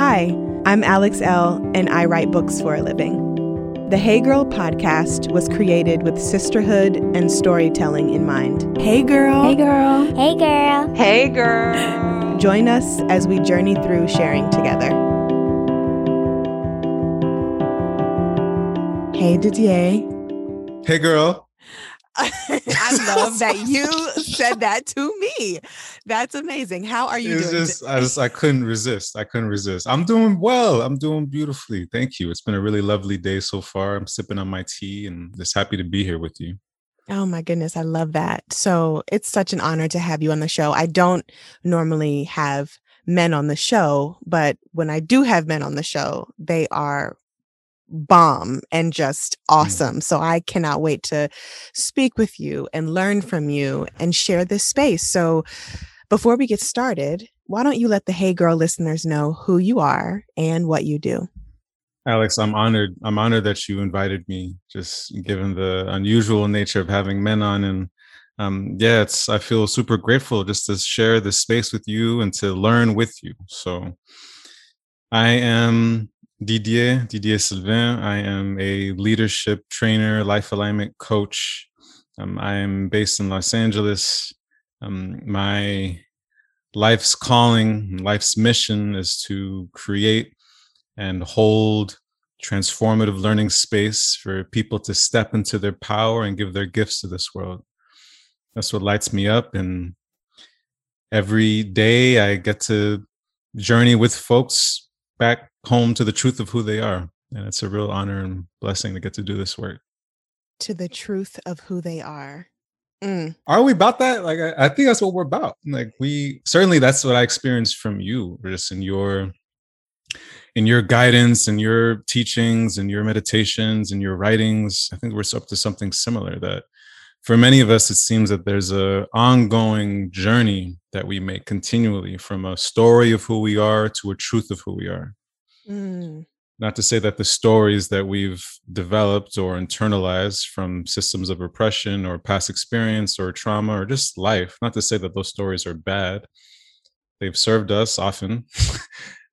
Hi, I'm Alex Elle, and I write books for a living. The Hey Girl podcast was created with sisterhood and storytelling in mind. Hey, girl. Hey, girl. Hey, girl. Hey, girl. Join us as we journey through sharing together. Hey, Didier. Hey, girl. I love that you said that to me. That's amazing. How are you doing? Just, I just I couldn't resist. I couldn't resist. I'm doing well. I'm doing beautifully. Thank you. It's been a really lovely day so far. I'm sipping on my tea and just happy to be here with you. Oh my goodness, I love that. So it's such an honor to have you on the show. I don't normally have men on the show, but when I do have men on the show, they are bomb and just Mm. awesome. So I cannot wait to speak with you and learn from you and share this space. So before we get started, why don't you let the Hey Girl listeners know who you are and what you do? Alex, I'm honored. I'm honored that you invited me, just given the unusual nature of having men on. And um, yeah, it's I feel super grateful just to share this space with you and to learn with you. So I am Didier, Didier Sylvain. I am a leadership trainer, life alignment coach. Um, I am based in Los Angeles. Um, my life's calling, life's mission is to create and hold transformative learning space for people to step into their power and give their gifts to this world. That's what lights me up. And every day I get to journey with folks back home to the truth of who they are. And it's a real honor and blessing to get to do this work. To the truth of who they are. Mm. Are we about that? Like, I, I think that's what we're about. Like, we certainly that's what I experienced from you, just in your in your guidance and your teachings and your meditations and your writings. I think we're up to something similar. That for many of us, it seems that there's a ongoing journey that we make continually from a story of who we are to a truth of who we are. Mm. Not to say that the stories that we've developed or internalized from systems of oppression or past experience or trauma or just life, not to say that those stories are bad. They've served us often.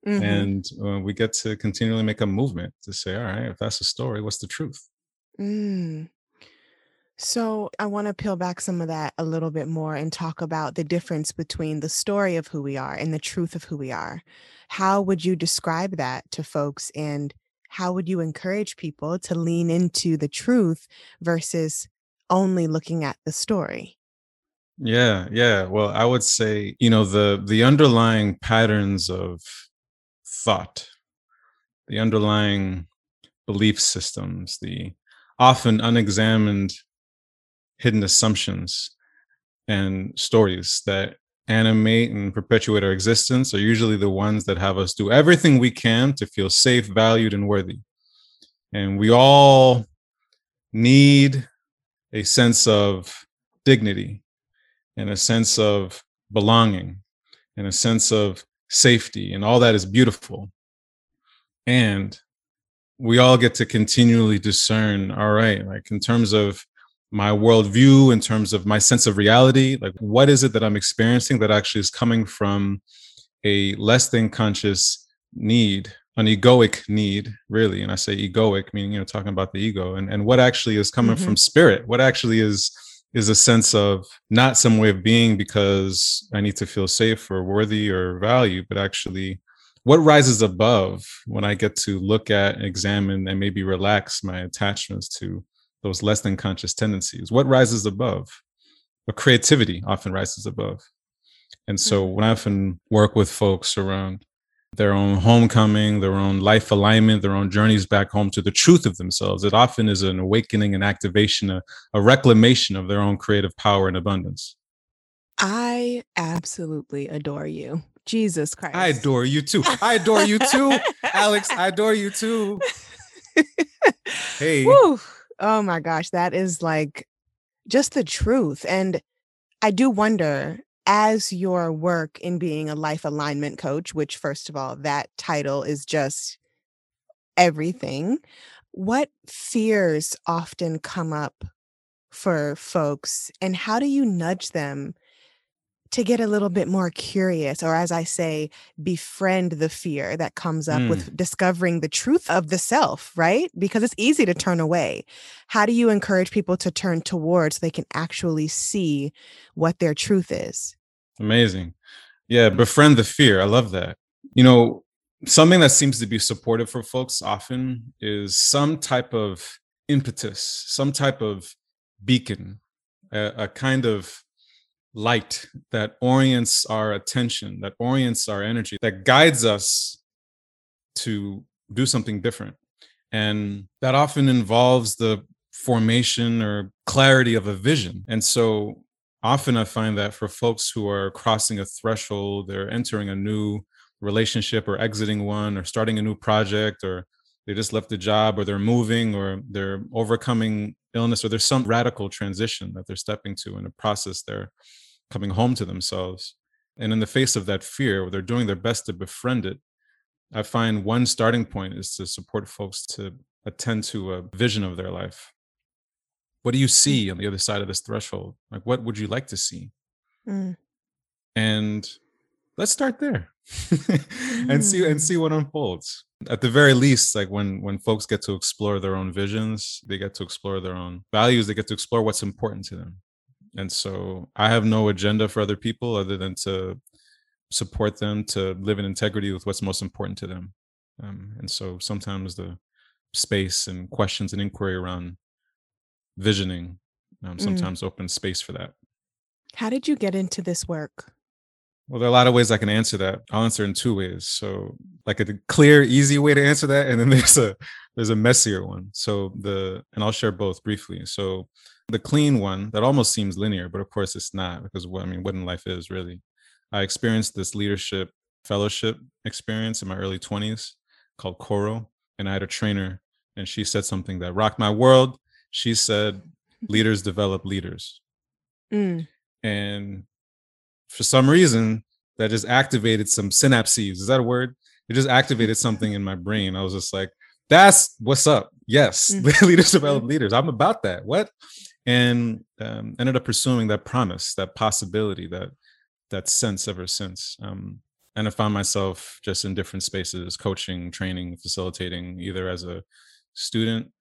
Mhm. And uh, we get to continually make a movement to say, all right, if that's the story, what's the truth? Mm. So I want to peel back some of that a little bit more and talk about the difference between the story of who we are and the truth of who we are. How would you describe that to folks and how would you encourage people to lean into the truth versus only looking at the story? Yeah, yeah. Well, I would say, you know, the the underlying patterns of thought, the underlying belief systems, the often unexamined hidden assumptions and stories that animate and perpetuate our existence are usually the ones that have us do everything we can to feel safe, valued, and worthy. And we all need a sense of dignity and a sense of belonging and a sense of safety, and all that is beautiful. And we all get to continually discern all right, like in terms of my worldview, in terms of my sense of reality, like what is it that I'm experiencing that actually is coming from a less than conscious need, an egoic need, really. And I say egoic, meaning, you know, talking about the ego, and, and what actually is coming Mhm. from spirit, what actually is is a sense of not some way of being because I need to feel safe or worthy or value but actually what rises above when I get to look at, examine, and maybe relax my attachments to those less than conscious tendencies. What rises above? Or creativity often rises above. And so mm-hmm. when I often work with folks around their own homecoming, their own life alignment, their own journeys back home to the truth of themselves, it often is an awakening, an activation, a, a reclamation of their own creative power and abundance. I absolutely adore you. Jesus Christ. I adore you too. I adore you too, Alex. I adore you too. hey. Woo. Oh my gosh, that is like just the truth. And I do wonder, as your work in being a life alignment coach, which, first of all, that title is just everything, what fears often come up for folks, and how do you nudge them to get a little bit more curious, or as I say, befriend the fear that comes up Mm. with discovering the truth of the self, right? Because it's easy to turn away. How do you encourage people to turn towards so they can actually see what their truth is? Amazing. Yeah, befriend the fear. I love that. You know, something that seems to be supportive for folks often is some type of impetus, some type of beacon, a, a kind of light that orients our attention, that orients our energy, that guides us to do something different. And that often involves the formation or clarity of a vision. And so often I find that for folks who are crossing a threshold, they're entering a new relationship or exiting one or starting a new project or they just left a job or they're moving or they're overcoming illness or there's some radical transition that they're stepping to in a process they're coming home to themselves. And in the face of that fear they're doing their best to befriend it i find one starting point is to support folks to attend to a vision of their life. What do you see on the other side of this threshold? Like what would you like to see? Mm. and let's start there and see and Mm. see what unfolds. At the very least like when when folks get to explore their own visions they get to explore their own values they get to explore what's important to them and so i have no agenda for other people other than to support them to live in integrity with what's most important to them um, and so sometimes the space and questions and inquiry around visioning um, Mm. sometimes open space for that How did you get into this work? Well, there are a lot of ways I can answer that. I'll answer in two ways. So, like a clear, easy way to answer that, and then there's a there's a messier one. So the and I'll share both briefly. So the clean one that almost seems linear, but of course it's not because what I mean, what in life is really. I experienced this leadership fellowship experience in my early 20s called Coro, and I had a trainer, and she said something that rocked my world. She said, "Leaders develop leaders." Mm. and for some reason that just activated some synapses is that a word it just activated something in my brain i was just like that's what's up. Yes Mm. leaders develop leaders. I'm about that. What? And um, ended up pursuing that promise that possibility that that sense ever since. Um, and i found myself just in different spaces coaching training facilitating either as a student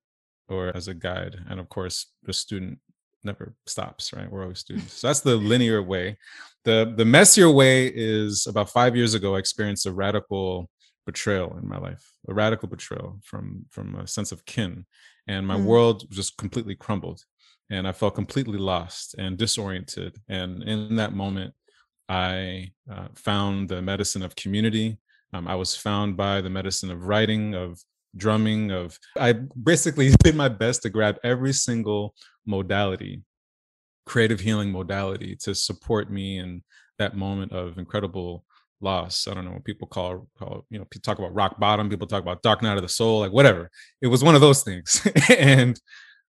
or as a guide. And of course the student never stops right? We're always students. So that's the linear way. The the messier way is about five years ago i experienced a radical betrayal in my life a radical betrayal from from a sense of kin and my Mm. world just completely crumbled and i felt completely lost and disoriented and in that moment i uh, found the medicine of community um, i was found by the medicine of writing of drumming of i basically did my best to grab every single modality creative healing modality to support me in that moment of incredible loss i don't know what people call call you know people talk about rock bottom people talk about dark night of the soul like whatever. It was one of those things. And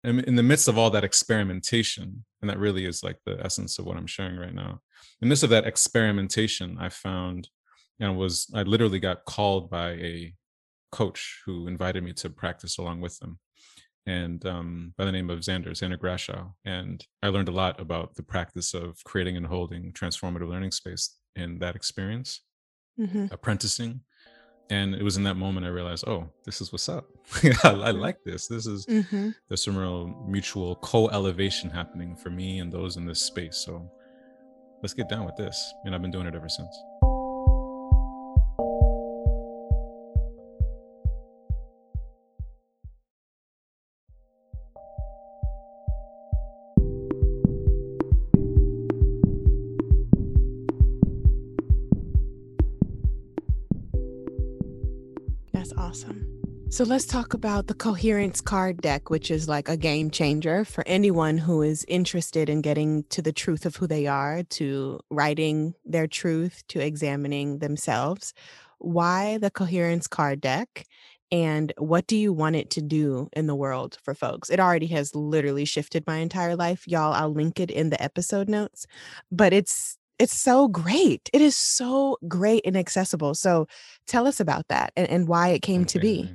in the midst of all that experimentation and that really is like the essence of what i'm sharing right now in the midst of that experimentation i found and was i literally got called by a coach who invited me to practice along with them. And um, by the name of Xander, Xander Grashow. And I learned a lot about the practice of creating and holding transformative learning space in that experience, hmm apprenticing. And it was in that moment I realized, oh, this is what's up. I, I like this. This is hmm there's some real mutual co-elevation happening for me and those in this space. So let's get down with this. And I've been doing it ever since. That's awesome. So let's talk about the coherence card deck, which is like a game changer for anyone who is interested in getting to the truth of who they are, to writing their truth, to examining themselves. Why the coherence card deck? And what do you want it to do in the world for folks? It already has literally shifted my entire life. Y'all, I'll link it in the episode notes. But it's it's so great. It is so great and accessible. So tell us about that and, and why it came to be.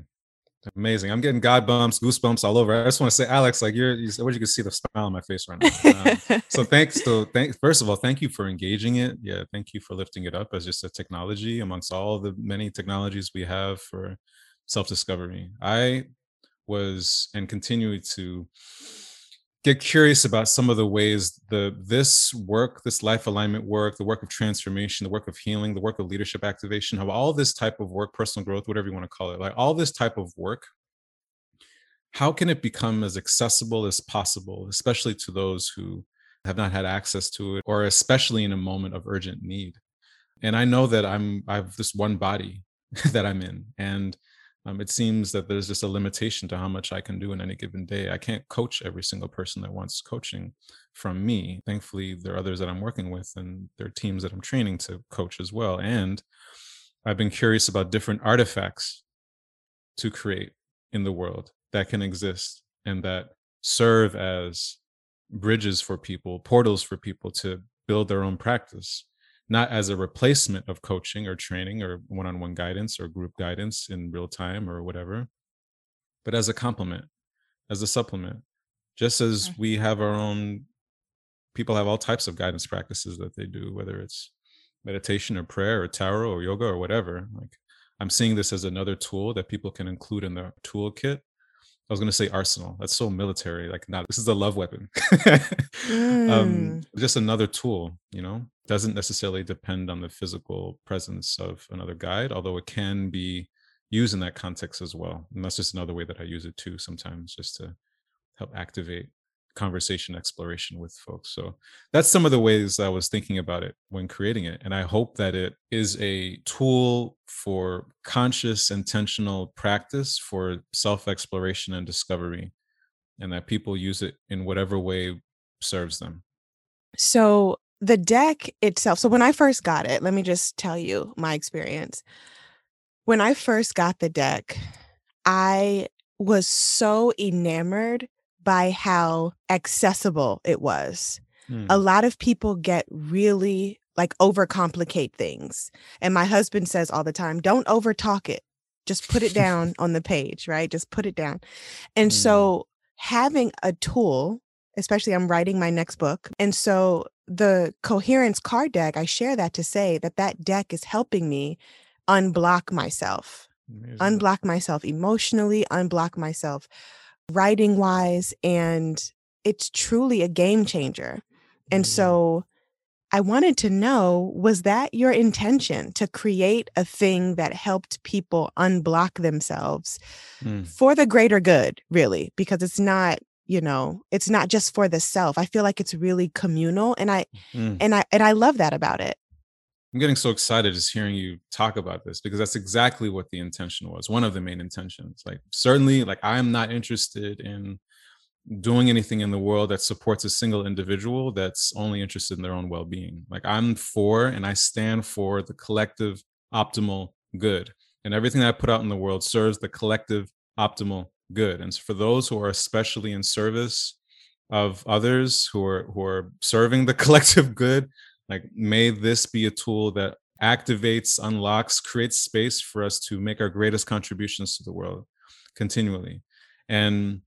Amazing. I'm getting God bumps, goosebumps all over. I just want to say, Alex, like you're, you, you can see the smile on my face right now. Um, so thanks. So thank, first of all, thank you for engaging it. Yeah. Thank you for lifting it up as just a technology amongst all the many technologies we have for self-discovery. I was and continue to get curious about some of the ways the this work this life alignment work the work of transformation the work of healing the work of leadership activation how all this type of work personal growth whatever you want to call it like all this type of work how can it become as accessible as possible especially to those who have not had access to it or especially in a moment of urgent need? And i know that i'm i have this one body that i'm in and um, it seems that there's just a limitation to how much I can do in any given day. I can't coach every single person that wants coaching from me. Thankfully, there are others that I'm working with, and there are teams that I'm training to coach as well. And I've been curious about different artifacts to create in the world that can exist and that serve as bridges for people, portals for people to build their own practice not as a replacement of coaching or training or one-on-one guidance or group guidance in real time or whatever but as a complement as a supplement just as mm-hmm. we have our own people have all types of guidance practices that they do whether it's meditation or prayer or tarot or yoga or whatever like i'm seeing this as another tool that people can include in their toolkit I was going to say arsenal. That's so military. Like, not this is a love weapon. Mm. um, just another tool, you know, doesn't necessarily depend on the physical presence of another guide, although it can be used in that context as well. And that's just another way that I use it too sometimes, just to help activate conversation exploration with folks. So that's some of the ways I was thinking about it when creating it. And I hope that it is a tool for conscious, intentional practice for self exploration and discovery, and that people use it in whatever way serves them. So the deck itself, so when I first got it, let me just tell you my experience. When I first got the deck, I was so enamored by how accessible it was. Mm. A lot of people get really like overcomplicate things. And my husband says all the time, don't overtalk it. Just put it down on the page, right? Just put it down. And mm. so having a tool, especially I'm writing my next book. And so the coherence card deck, I share that to say that that deck is helping me unblock myself, Amazing. unblock myself emotionally, unblock myself writing wise and it's truly a game changer. And mm-hmm. so I wanted to know was that your intention to create a thing that helped people unblock themselves mm. for the greater good, really? Because it's not, you know, it's not just for the self. I feel like it's really communal and I mm. and I and I love that about it. I'm getting so excited just hearing you talk about this because that's exactly what the intention was. One of the main intentions. Like certainly like I'm not interested in doing anything in the world that supports a single individual that's only interested in their own well-being. Like I'm for and I stand for the collective optimal good. And everything that I put out in the world serves the collective optimal good. And for those who are especially in service of others who are who are serving the collective good, like, may this be a tool that activates, unlocks, creates space for us to make our greatest contributions to the world continually. And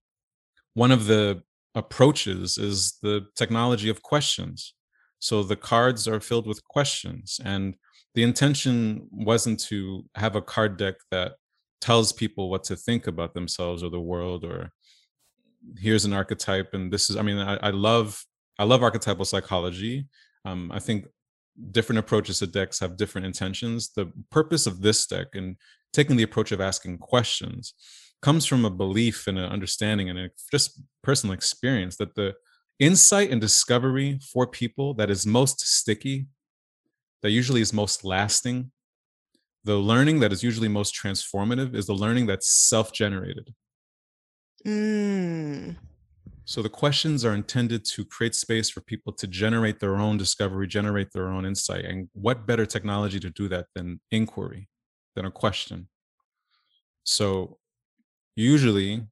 one of the approaches is the technology of questions. So the cards are filled with questions. And the intention wasn't to have a card deck that tells people what to think about themselves or the world or here's an archetype and this is i mean i, I love i love archetypal psychology um, I think different approaches to decks have different intentions. The purpose of this deck and taking the approach of asking questions comes from a belief and an understanding and a just personal experience that the insight and discovery for people that is most sticky, that usually is most lasting, the learning that is usually most transformative is the learning that's self-generated Mm. So the questions are intended to create space for people to generate their own discovery generate their own insight and what better technology to do that than inquiry than a question? So usually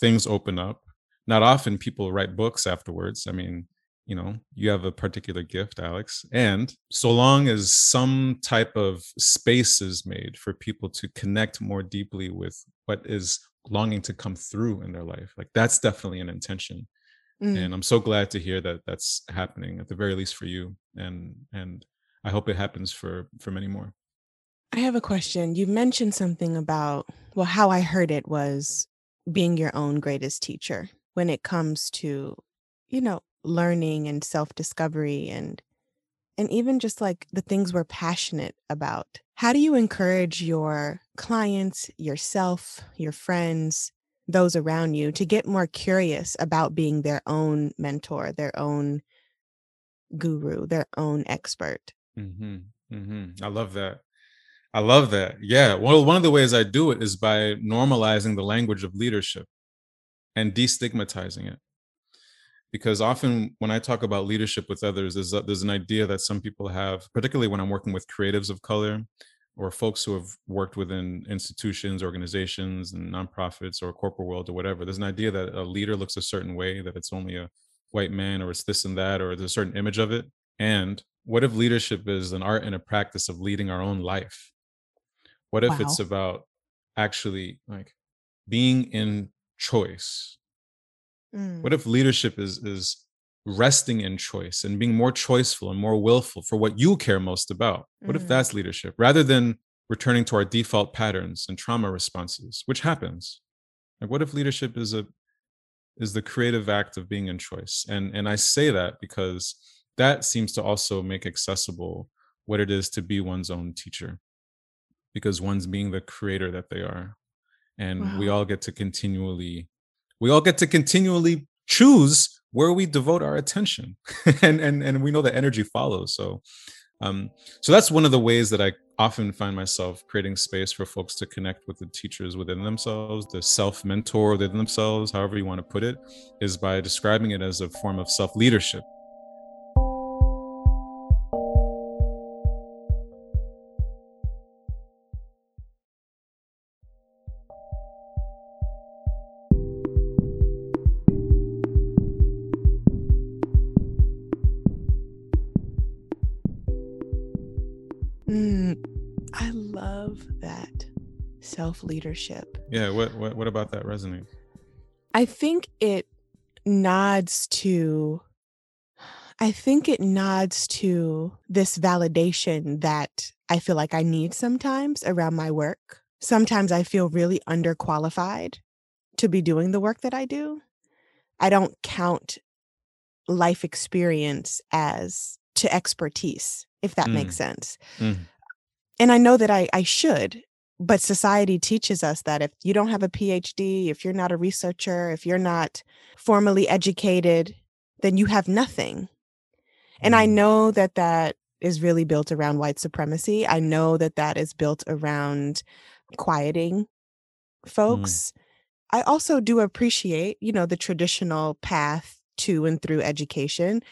things open up. Not often people write books afterwards. I mean you know you have a particular gift alex. And so long as some type of space is made for people to connect more deeply with what is longing to come through in their life like that's definitely an intention Mm. and i'm so glad to hear that that's happening at the very least for you and and i hope it happens for for many more I have a question. You mentioned something about, well, how I heard it was being your own greatest teacher when it comes to, you know, learning and self-discovery and and even just like the things we're passionate about. How do you encourage your clients, yourself, your friends, those around you to get more curious about being their own mentor, their own guru, their own expert? hmm hmm i love that I love that. Yeah. Well, one of the ways I do it is by normalizing the language of leadership and destigmatizing it. Because often when I talk about leadership with others, there's, a, there's an idea that some people have, particularly when I'm working with creatives of color or folks who have worked within institutions, organizations, and nonprofits or corporate world or whatever. There's an idea that a leader looks a certain way, that it's only a white man or it's this and that, or there's a certain image of it. And what if leadership is an art and a practice of leading our own life? What if it's about actually like being in choice? Mm. What if leadership is is resting in choice and being more choiceful and more willful for what you care most about? What if Mm. that's leadership rather than returning to our default patterns and trauma responses, which happens? Like what if leadership is a is the creative act of being in choice? And and I say that because that seems to also make accessible what it is to be one's own teacher because one's being the creator that they are and we all get to continually we all get to continually choose where we devote our attention. And and and we know that energy follows. So um so that's one of the ways that i often find myself creating space for folks to connect with the teachers within themselves the self mentor within themselves however you want to put it is by describing it as a form of self leadership leadership. yeah what, what what about that resonate I think it nods to, I think it nods to this validation that I feel like I need sometimes around my work. Sometimes I feel really underqualified to be doing the work that I do. I don't count life experience as to expertise, if that makes Mm, sense. mm, And I know that I I should, but society teaches us that if you don't have a PhD, if you're not a researcher, if you're not formally educated, then you have nothing. And I mm, know that that is really built around white supremacy. I know that that is built around quieting mm, folks. I also do appreciate, you know, the traditional path to and through education,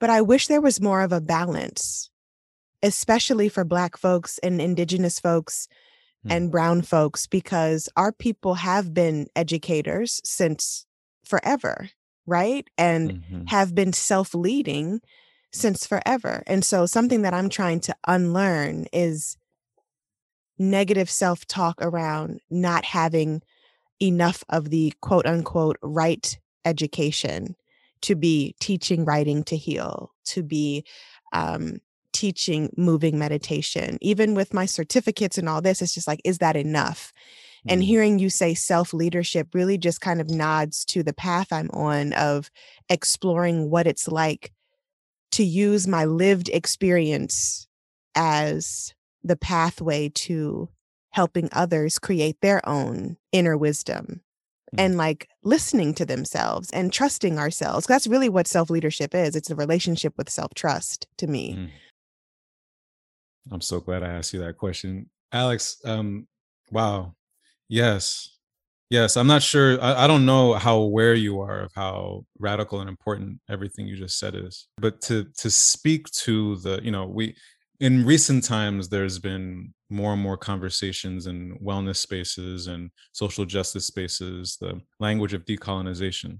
but I wish there was more of a balance, especially for Black folks and Indigenous folks mm, and Brown folks, because our people have been educators since forever, right? And mhm, have been self leading since forever. And so, something that I'm trying to unlearn is negative self talk around not having enough of the quote unquote right education to be teaching writing to heal, to be um, teaching moving meditation. Even with my certificates and all this, it's just like, is that enough? And mm, hearing you say self leadership really just kind of nods to the path I'm on of exploring what it's like to use my lived experience as the pathway to helping others create their own inner wisdom mm. and like listening to themselves and trusting ourselves. That's really what self leadership is. It's a relationship with self trust to me. Mm. I'm so glad I asked you that question Alex, um, wow. Yes. Yes. I'm not sure. I, I don't know how aware you are of how radical and important everything you just said is. But to to speak to the, you know, we in recent times there's been more and more conversations in wellness spaces and social justice spaces, the language of decolonization.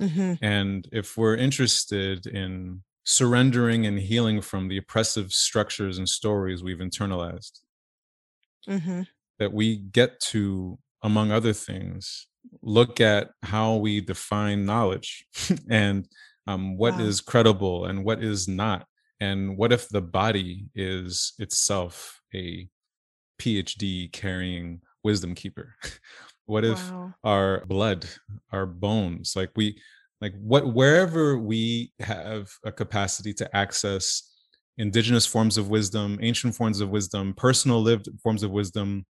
Mhm. And if we're interested in surrendering and healing from the oppressive structures and stories we've internalized, Mhm. that we get to, among other things, look at how we define knowledge and um, what Wow. is credible and what is not. And what if the body is itself a PhD carrying wisdom keeper? what if Wow. our blood, our bones, like we, like what, wherever we have a capacity to access indigenous forms of wisdom, ancient forms of wisdom, personal lived forms of wisdom,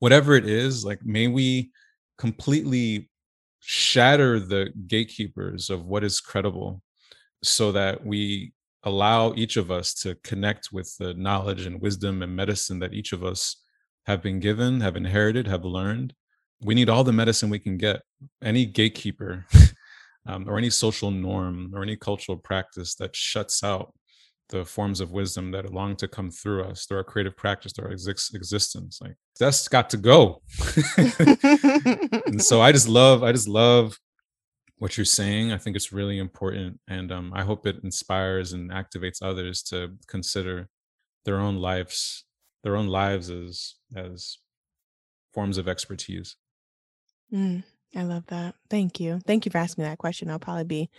whatever it is, like may we completely shatter the gatekeepers of what is credible so that we allow each of us to connect with the knowledge and wisdom and medicine that each of us have been given, have inherited, have learned. We need all the medicine we can get. Any gatekeeper um, or any social norm or any cultural practice that shuts out the forms of wisdom that long to come through us, through our creative practice, through our exis- existence, like that's got to go. and so I just love, I just love what you're saying. I think it's really important, and um, I hope it inspires and activates others to consider their own lives, their own lives as as forms of expertise. Mm, I love that. Thank you. Thank you for asking me that question. I'll probably be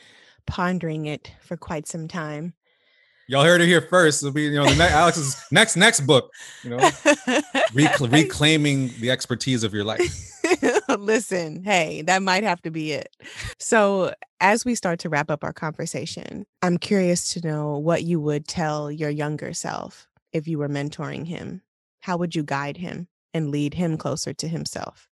pondering it for quite some time. Y'all heard it here first. It'll be you know the next Alex's next next book. You know, Recl- reclaiming the expertise of your life. Listen, hey, that might have to be it. So, as we start to wrap up our conversation, I'm curious to know what you would tell your younger self if you were mentoring him. How would you guide him and lead him closer to himself?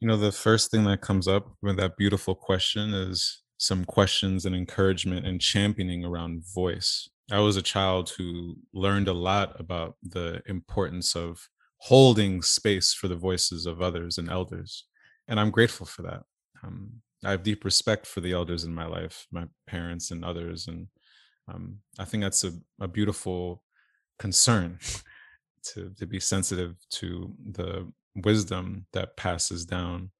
You know, the first thing that comes up with that beautiful question is some questions and encouragement and championing around voice. I was a child who learned a lot about the importance of holding space for the voices of others and elders. And I'm grateful for that. Um, I have deep respect for the elders in my life, my parents and others. And um, I think that's a, a beautiful concern to, to be sensitive to the wisdom that passes down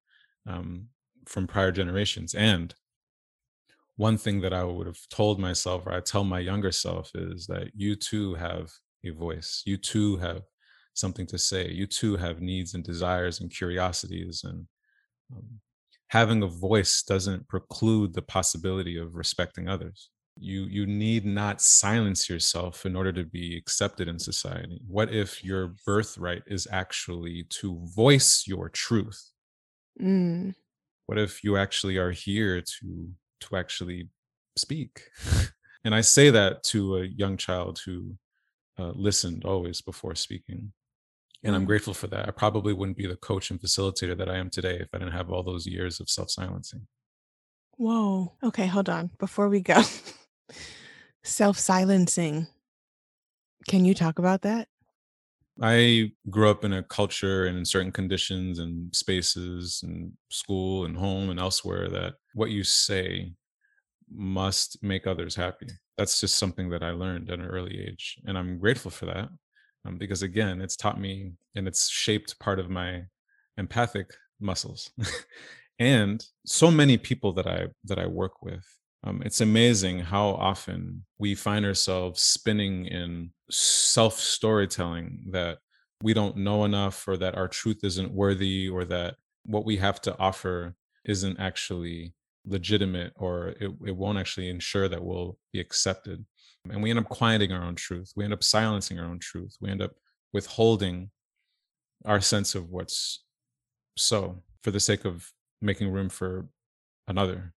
um, from prior generations. And one thing that I would have told myself, or I tell my younger self, is that you too have a voice. You too have something to say. You too have needs and desires and curiosities. And um, having a voice doesn't preclude the possibility of respecting others. You you need not silence yourself in order to be accepted in society. What if your birthright is actually to voice your truth? Mm, What if you actually are here to to actually speak? and I say that to a young child who uh, listened always before speaking. And I'm mm. grateful for that. I probably wouldn't be the coach and facilitator that I am today if I didn't have all those years of self silencing. Whoa. Okay, hold on. Before we go, self silencing. Can you talk about that? I grew up in a culture and in certain conditions and spaces and school and home and elsewhere that what you say must make others happy. That's just something that I learned at an early age. And I'm grateful for that um, because, again, it's taught me and it's shaped part of my empathic muscles. and so many people that I that I work with um, it's amazing how often we find ourselves spinning in self storytelling that we don't know enough, or that our truth isn't worthy, or that what we have to offer isn't actually legitimate, or it, it won't actually ensure that we'll be accepted. And we end up quieting our own truth. We end up silencing our own truth. We end up withholding our sense of what's so for the sake of making room for another.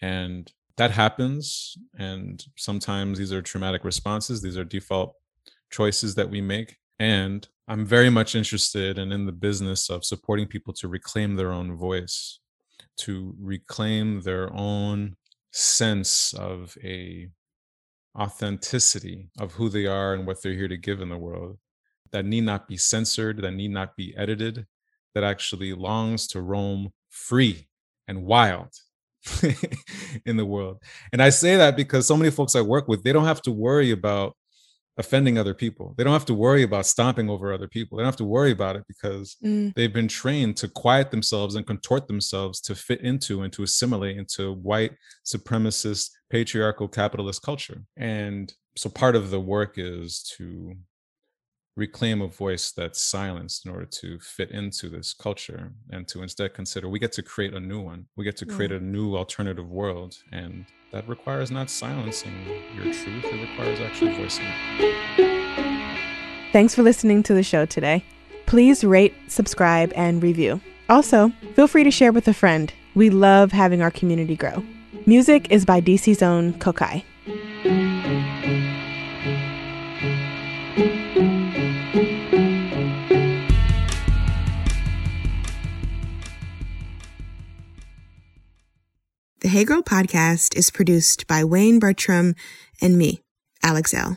And that happens. And sometimes these are traumatic responses, these are default choices that we make. And I'm very much interested and in the business of supporting people to reclaim their own voice, to reclaim their own sense of a authenticity of who they are and what they're here to give in the world that need not be censored, that need not be edited, that actually longs to roam free and wild in the world. And I say that because so many folks I work with, they don't have to worry about offending other people. They don't have to worry about stomping over other people. They don't have to worry about it because mm. they've been trained to quiet themselves and contort themselves to fit into and to assimilate into white supremacist patriarchal capitalist culture. And so part of the work is to reclaim a voice that's silenced in order to fit into this culture and to instead consider we get to create a new one. We get to create a new alternative world. And that requires not silencing your truth, it requires actually voicing it. Thanks for listening to the show today. Please rate, subscribe, and review. Also, feel free to share with a friend. We love having our community grow. Music is by DC's own Kokayi. Hey Girl podcast is produced by Wayne Bertram and me, Alex Elle.